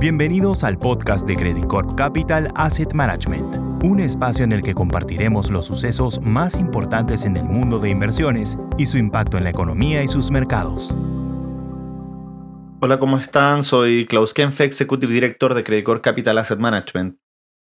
Bienvenidos al podcast de Credit Corp Capital Asset Management, un espacio en el que compartiremos los sucesos más importantes en el mundo de inversiones y su impacto en la economía y sus mercados. Hola, ¿cómo están? Soy Klaus Kenfe, Executive Director de Credit Corp Capital Asset Management.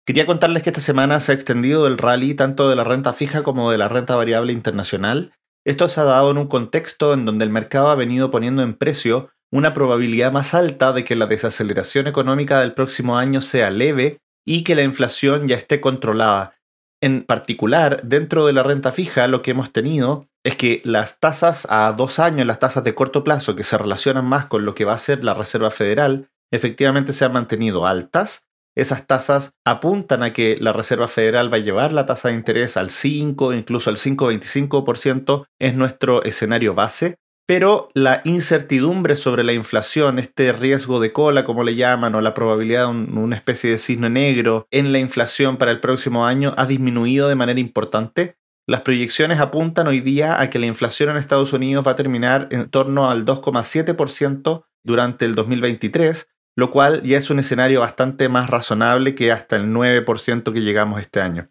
Quería contarles que esta semana se ha extendido el rally tanto de la renta fija como de la renta variable internacional. Esto se ha dado en un contexto en donde el mercado ha venido poniendo en precio una probabilidad más alta de que la desaceleración económica del próximo año sea leve y que la inflación ya esté controlada. En particular, dentro de la renta fija, lo que hemos tenido es que las tasas a dos años, las tasas de corto plazo que se relacionan más con lo que va a ser la Reserva Federal, efectivamente se han mantenido altas. Esas tasas apuntan a que la Reserva Federal va a llevar la tasa de interés al 5, incluso al 5,25%, es nuestro escenario base pero la incertidumbre sobre la inflación, este riesgo de cola, como le llaman, o la probabilidad de una especie de cisne negro en la inflación para el próximo año ha disminuido de manera importante. Las proyecciones apuntan hoy día a que la inflación en Estados Unidos va a terminar en torno al 2,7% durante el 2023, lo cual ya es un escenario bastante más razonable que hasta el 9% que llegamos este año.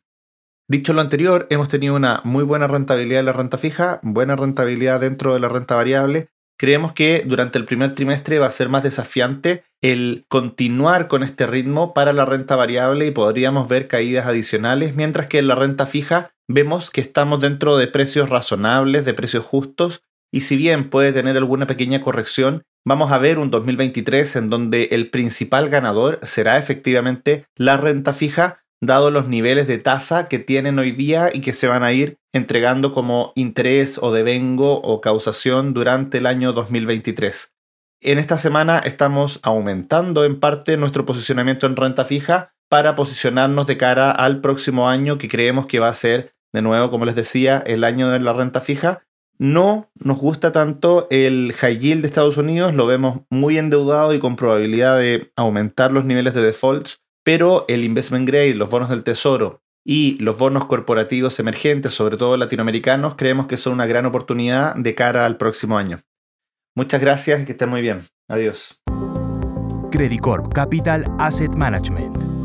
Dicho lo anterior, hemos tenido una muy buena rentabilidad de la renta fija, buena rentabilidad dentro de la renta variable. Creemos que durante el primer trimestre va a ser más desafiante el continuar con este ritmo para la renta variable y podríamos ver caídas adicionales, mientras que en la renta fija vemos que estamos dentro de precios razonables, de precios justos, y si bien puede tener alguna pequeña corrección, vamos a ver un 2023 en donde el principal ganador será efectivamente la renta fija, dado los niveles de tasa que tienen hoy día y que se van a ir entregando como interés o devengo o causación durante el año 2023. En esta semana estamos aumentando en parte nuestro posicionamiento en renta fija para posicionarnos de cara al próximo año que creemos que va a ser, de nuevo, como les decía, el año de la renta fija. No nos gusta tanto el high yield de Estados Unidos, lo vemos muy endeudado y con probabilidad de aumentar los niveles de defaults pero el investment grade, los bonos del tesoro y los bonos corporativos emergentes, sobre todo latinoamericanos, creemos que son una gran oportunidad de cara al próximo año. Muchas gracias y que estén muy bien. Adiós. Credit Corp Capital Asset Management